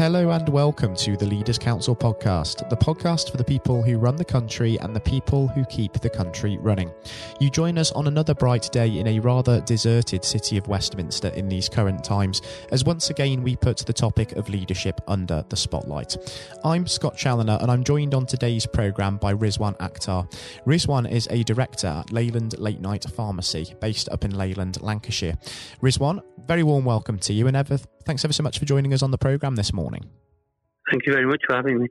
Hello and welcome to the Leaders Council podcast, the podcast for the people who run the country and the people who keep the country running. You join us on another bright day in a rather deserted city of Westminster in these current times, as once again we put the topic of leadership under the spotlight. I'm Scott Challoner and I'm joined on today's programme by Rizwan Akhtar. Rizwan is a director at Leyland Late Night Pharmacy, based up in Leyland, Lancashire. Rizwan, very warm welcome to you and ever thanks ever so much for joining us on the programme this morning. Thank you very much for having me.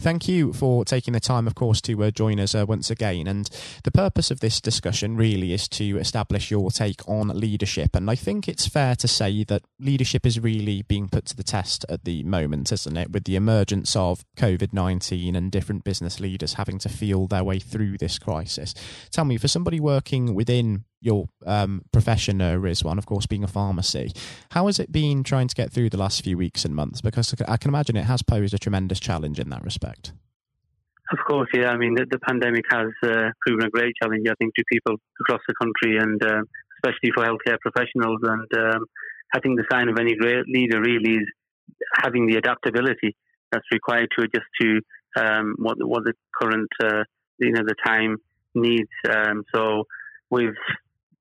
Thank you for taking the time, of course, to uh, join us uh, once again. And the purpose of this discussion really is to establish your take on leadership. And I think it's fair to say that leadership is really being put to the test at the moment, isn't it? With the emergence of COVID 19 and different business leaders having to feel their way through this crisis. Tell me, for somebody working within your um, profession, uh, Rizwan, of course, being a pharmacy. How has it been trying to get through the last few weeks and months? Because I can imagine it has posed a tremendous challenge in that respect. Of course, yeah. I mean, the, the pandemic has uh, proven a great challenge, I think, to people across the country and uh, especially for healthcare professionals. And um, I think the sign of any great leader really is having the adaptability that's required to adjust to um, what, what the current, uh, you know, the time needs. Um, so we've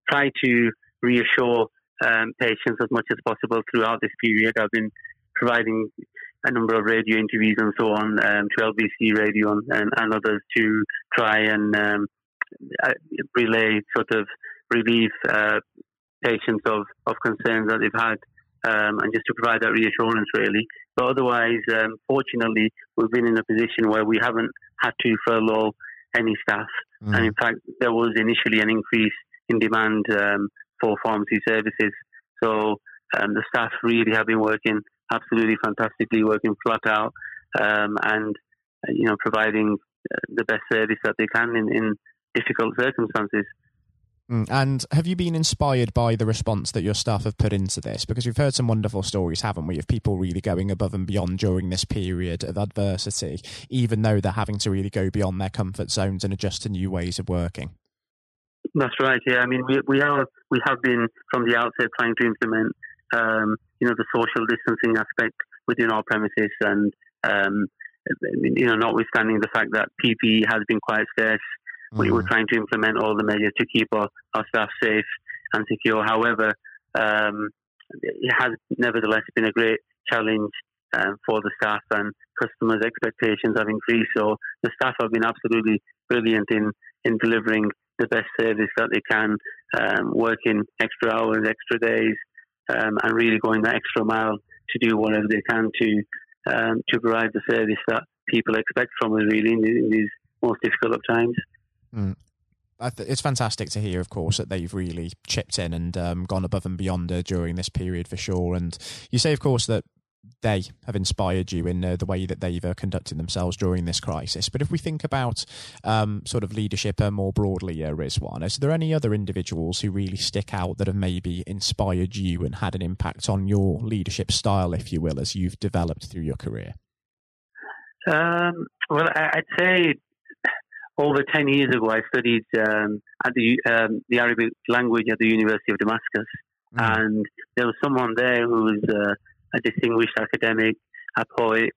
try to reassure um, patients as much as possible throughout this period. I've been providing a number of radio interviews and so on um, to LBC Radio and, and, and, others to try and um, uh, relay sort of relieve uh, patients of, of concerns that they've had um, and just to provide that reassurance really. But otherwise, um, fortunately, we've been in a position where we haven't had to furlough any staff. Mm. And in fact, there was initially an increase in demand um, for pharmacy services. So um, the staff really have been working absolutely fantastically, working flat out, um, and uh, you know providing uh, the best service that they can in, in difficult circumstances. Mm, and have you been inspired by the response that your staff have put into this? Because we've heard some wonderful stories, haven't we, of people really going above and beyond during this period of adversity, even though they're having to really go beyond their comfort zones and adjust to new ways of working. That's right. Yeah, I mean, we we are we have been from the outset trying to implement, um, you know, the social distancing aspect within our premises, and um, you know, notwithstanding the fact that PPE has been quite scarce, mm. we were mm. trying to implement all the measures to keep our, our staff safe and secure. However, um, it has nevertheless been a great challenge um, for the staff, and customers' expectations have increased. So the staff have been absolutely brilliant in in delivering the best service that they can, um, working extra hours, extra days, um, and really going that extra mile to do whatever they can to um, to provide the service that people expect from us, really, in, these most difficult of times. Mm. It's fantastic to hear, of course, that they've really chipped in and um, gone above and beyond uh, during this period for sure. And you say, of course, that they have inspired you in uh, the way that they've uh, conducted themselves during this crisis. But if we think about um, sort of leadership uh, more broadly, uh, Rizwan, is there any other individuals who really stick out that have maybe inspired you and had an impact on your leadership style, if you will, as you've developed through your career? Um, well, I'd say over 10 years ago, I studied um, at the, um, the Arabic language at the University of Damascus. Mm. And there was someone there who was uh, a distinguished academic, a poet,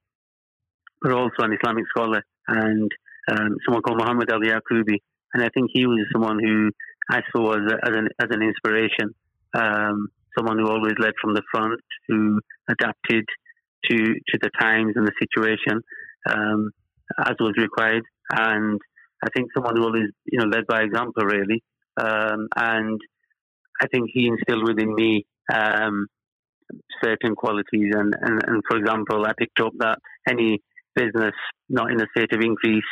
but also an Islamic scholar, and um, someone called Muhammad Ali Yaqubi. And I think he was someone who I saw as, a, as, an, as an inspiration, um, someone who always led from the front, who adapted to, to the times and the situation um, as was required. And I think someone who always, you know, led by example, really. Um, and I think he instilled within me um, certain qualities. And, and, and for example, I picked up that any business not in a state of increase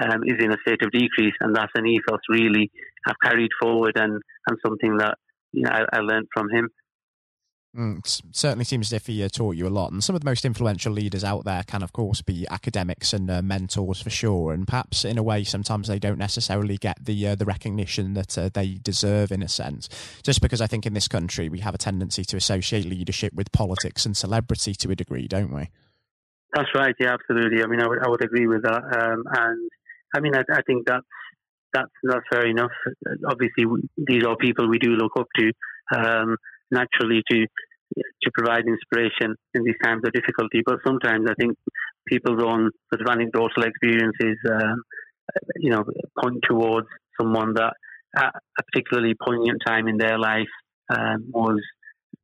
um, is in a state of decrease, and that's an ethos really I've carried forward and, and something that you know I, I learned from him. Mm, certainly seems as if he uh, taught you a lot. And some of the most influential leaders out there can, of course, be academics and uh, mentors for sure. And perhaps, in a way, sometimes they don't necessarily get the uh, the recognition that uh, they deserve, in a sense. Just because I think in this country we have a tendency to associate leadership with politics and celebrity to a degree, don't we? That's right. Yeah, absolutely. I mean, I would, I would agree with that. Um, and I mean, I, I think that's that's that's fair enough. Obviously, these are people we do look up to. Um, naturally to to provide inspiration in these times of difficulty. But sometimes I think people's own sort of anecdotal experiences, um, you know, point towards someone that at a particularly poignant time in their life um, was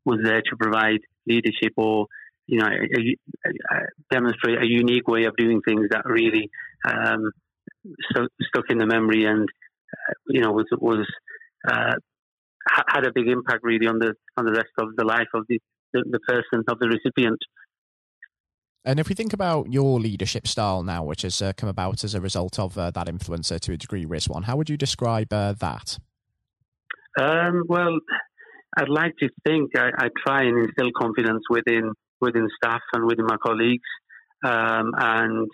was there to provide leadership or you know a, a, a demonstrate a unique way of doing things that really um, stuck, stuck in the memory and uh, you know was was uh, had a big impact really on the on the rest of the life of the the, the person of the recipient. And if we think about your leadership style now, which has uh, come about as a result of uh, that influencer to a degree, Rizwan, how would you describe uh, that? Um, well, I'd like to think I, I, try and instill confidence within within staff and within my colleagues, um, and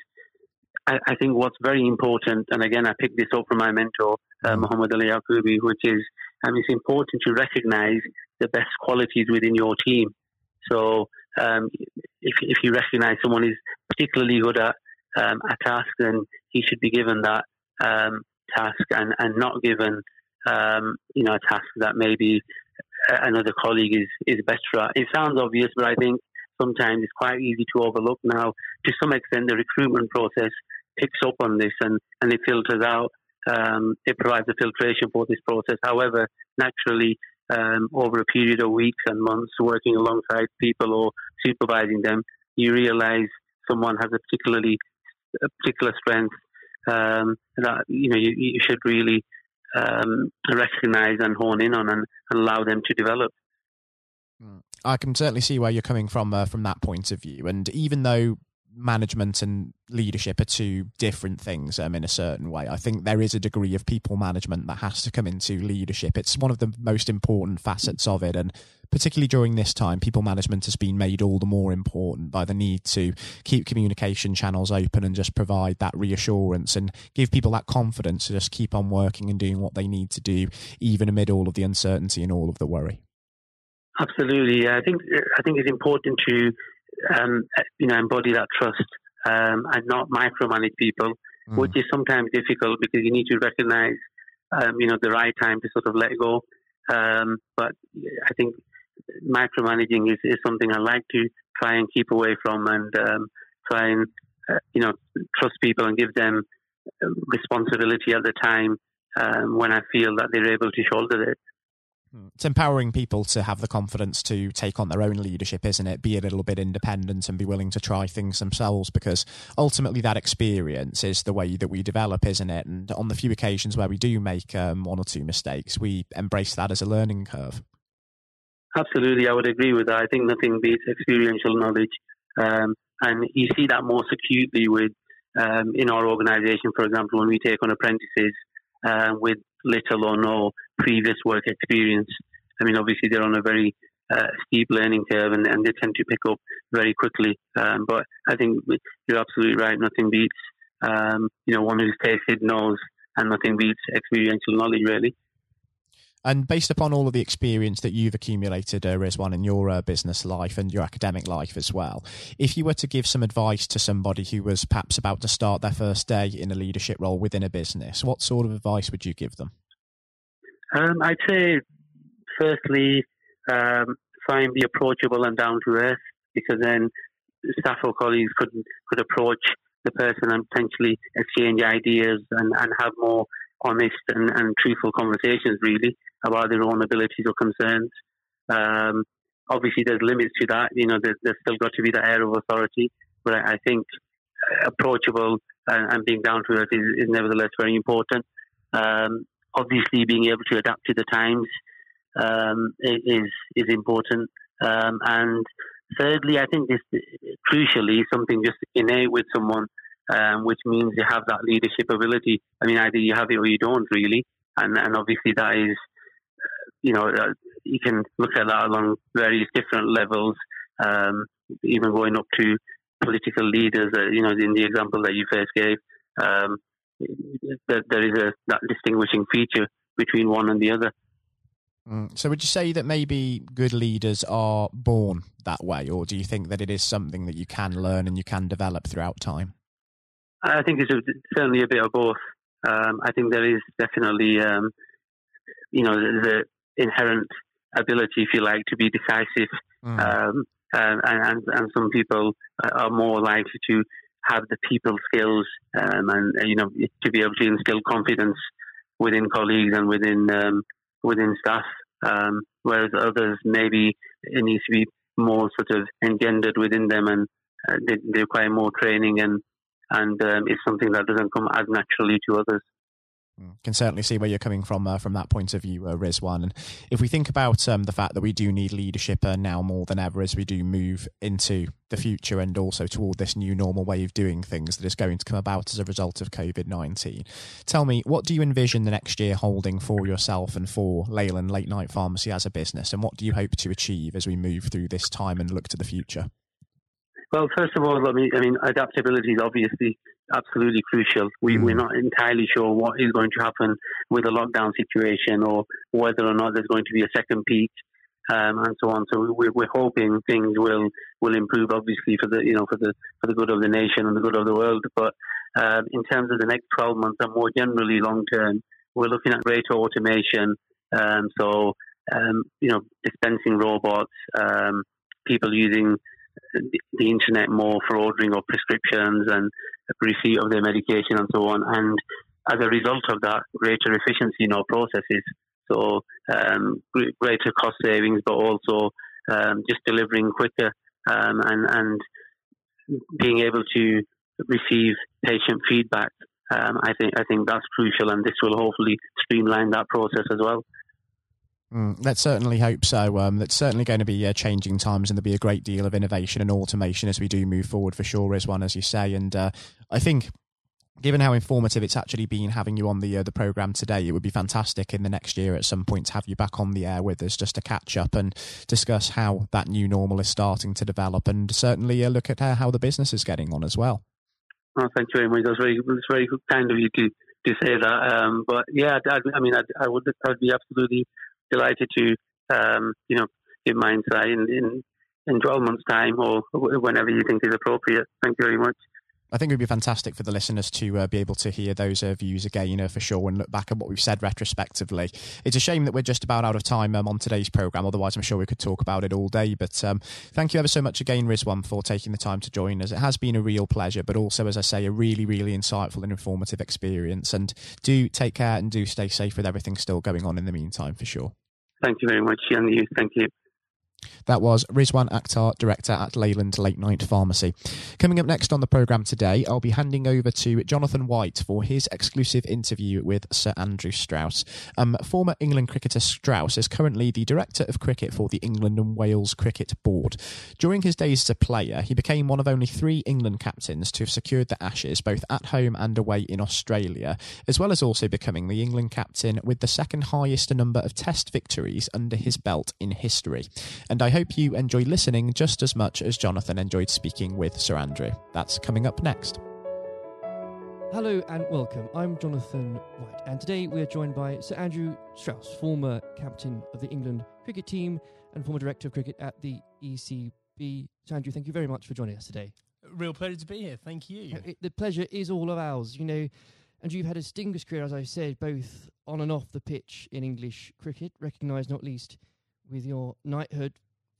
I, I, think what's very important, and again, I picked this up from my mentor, uh, mm. Muhammad Ali Yaqubi, which is um, it's important to recognise the best qualities within your team. So um, if, if you recognise someone is particularly good at um, a task, then he should be given that um, task and, and not given um, you know a task that maybe another colleague is, is better at. It sounds obvious, but I think sometimes it's quite easy to overlook now. To some extent, the recruitment process picks up on this and, and it filters out. Um, it provides a filtration for this process. However, naturally, um, over a period of weeks and months working alongside people or supervising them, you realize someone has a particularly a particular strength um, that you know you, you should really um, recognize and hone in on and, and, allow them to develop. Hmm. I can certainly see where you're coming from uh, from that point of view, and even though management and leadership are two different things um, in a certain way. I think there is a degree of people management that has to come into leadership. It's one of the most important facets of it. And particularly during this time, people management has been made all the more important by the need to keep communication channels open and just provide that reassurance and give people that confidence to just keep on working and doing what they need to do, even amid all of the uncertainty and all of the worry. Absolutely, I think I think it's important to um, you know, embody that trust um, and not micromanage people, mm. which is sometimes difficult because you need to recognize, um, you know, the right time to sort of let go. Um, but I think micromanaging is, is something I like to try and keep away from and um, try and, uh, you know, trust people and give them responsibility at the time um, when I feel that they're able to shoulder it. It's empowering people to have the confidence to take on their own leadership, isn't it? Be a little bit independent and be willing to try things themselves because ultimately that experience is the way that we develop, isn't it? And on the few occasions where we do make um, one or two mistakes, we embrace that as a learning curve. Absolutely, I would agree with that. I think nothing beats experiential knowledge. Um, and you see that most acutely with um, in our organisation, for example, when we take on apprentices uh, with little or no previous work experience. I mean, obviously they're on a very uh, steep learning curve and, and, they tend to pick up very quickly. Um, but I think you're absolutely right. Nothing beats, um, you know, one who's tasted knows, and nothing beats experiential knowledge, really. And based upon all of the experience that you've accumulated, uh, Rizwan, in your uh, business life and your academic life as well, if you were to give some advice to somebody who was perhaps about to start their first day in a leadership role within a business, what sort of advice would you give them? Um, I'd say, firstly, um, try and be approachable and down to earth, because then staff or colleagues could could approach the person and potentially exchange ideas and, and have more honest and, and truthful conversations, really about their own abilities or concerns. Um, obviously, there's limits to that. You know, there's, there's, still got to be that air of authority, but I, I think approachable and, and, being down to earth is, is nevertheless very important. Um, obviously, being able to adapt to the times um, is is important. Um, and thirdly, I think this crucially something just innate with someone, um, which means you have that leadership ability. I mean, either you have it or you don't, really. And and obviously that is you know, uh, you can look at that along various different levels, um, even going up to political leaders. Uh, you know, in the example that you first gave, um, there, there is a that distinguishing feature between one and the other. Mm. So, would you say that maybe good leaders are born that way, or do you think that it is something that you can learn and you can develop throughout time? I think it's certainly a bit of both. Um, I think there is definitely, um, you know, the, inherent ability, if you like, to be decisive Mm. Um, and, and, and some people are more likely to have the people skills um, and you know to be able to instill confidence within colleagues and within um, within staff. Um, whereas others maybe it needs to be more sort of engendered within them and uh, they, they, require more training and and um, it's something that doesn't come as naturally to others. Can certainly see where you're coming from uh, from that point of view, uh, Rizwan. And if we think about um, the fact that we do need leadership uh, now more than ever as we do move into the future and also toward this new normal way of doing things that is going to come about as a result of COVID 19, tell me, what do you envision the next year holding for yourself and for Leyland Late Night Pharmacy as a business? And what do you hope to achieve as we move through this time and look to the future? Well, first of all, I mean, I mean, adaptability is obviously absolutely crucial. We, mm. We're not entirely sure what is going to happen with the lockdown situation or whether or not there's going to be a second peak um, and so on. So we're, we're hoping things will, will improve, obviously, for the you know for the for the good of the nation and the good of the world. But um, in terms of the next 12 months and more generally long term, we're looking at greater automation. Um, so um, you know, dispensing robots, um, people using the internet more for ordering of prescriptions and receipt of their medication and so on. And as a result of that, greater efficiency in our processes. So um, greater cost savings, but also um, just delivering quicker um, and, and being able to receive patient feedback. Um, I think I think that's crucial, and this will hopefully streamline that process as well. Mm, let's certainly hope so. Um, that's certainly going to be uh, changing times, and there'll be a great deal of innovation and automation as we do move forward for sure, Rizwan, as you say. And uh, I think, given how informative it's actually been having you on the uh, the program today, it would be fantastic in the next year at some point to have you back on the air with us just to catch up and discuss how that new normal is starting to develop, and certainly uh, look at how the business is getting on as well. Oh, thank you very much. That's very, that's very kind of you to to say that. Um, but yeah, I, I mean, I, I would I'd be absolutely delighted to, um, you know, give my insight in, in, in 12 months' time or whenever you think is appropriate. Thank you very much. I think it would be fantastic for the listeners to uh, be able to hear those uh, views again, you know, for sure, and look back at what we've said retrospectively. It's a shame that we're just about out of time um, on today's programme, otherwise, I'm sure we could talk about it all day. But um, thank you ever so much again, Rizwan, for taking the time to join us. It has been a real pleasure, but also, as I say, a really, really insightful and informative experience. And do take care and do stay safe with everything still going on in the meantime, for sure. Thank you very much, and you. Thank you. That was Rizwan Akhtar, Director at Leyland Late Night Pharmacy. Coming up next on the programme today, I'll be handing over to Jonathan White for his exclusive interview with Sir Andrew Strauss. Um, former England cricketer Strauss is currently the Director of Cricket for the England and Wales Cricket Board. During his days as a player, he became one of only three England captains to have secured the Ashes both at home and away in Australia, as well as also becoming the England captain with the second highest number of Test victories under his belt in history. And I hope you enjoy listening just as much as Jonathan enjoyed speaking with Sir Andrew. That's coming up next. Hello and welcome. I'm Jonathan White, and today we are joined by Sir Andrew Strauss, former captain of the England cricket team and former director of cricket at the ECB. Sir Andrew, thank you very much for joining us today. Real pleasure to be here. Thank you. Uh, it, the pleasure is all of ours. You know, and you've had a distinguished career, as I said, both on and off the pitch in English cricket, recognised not least with your knighthood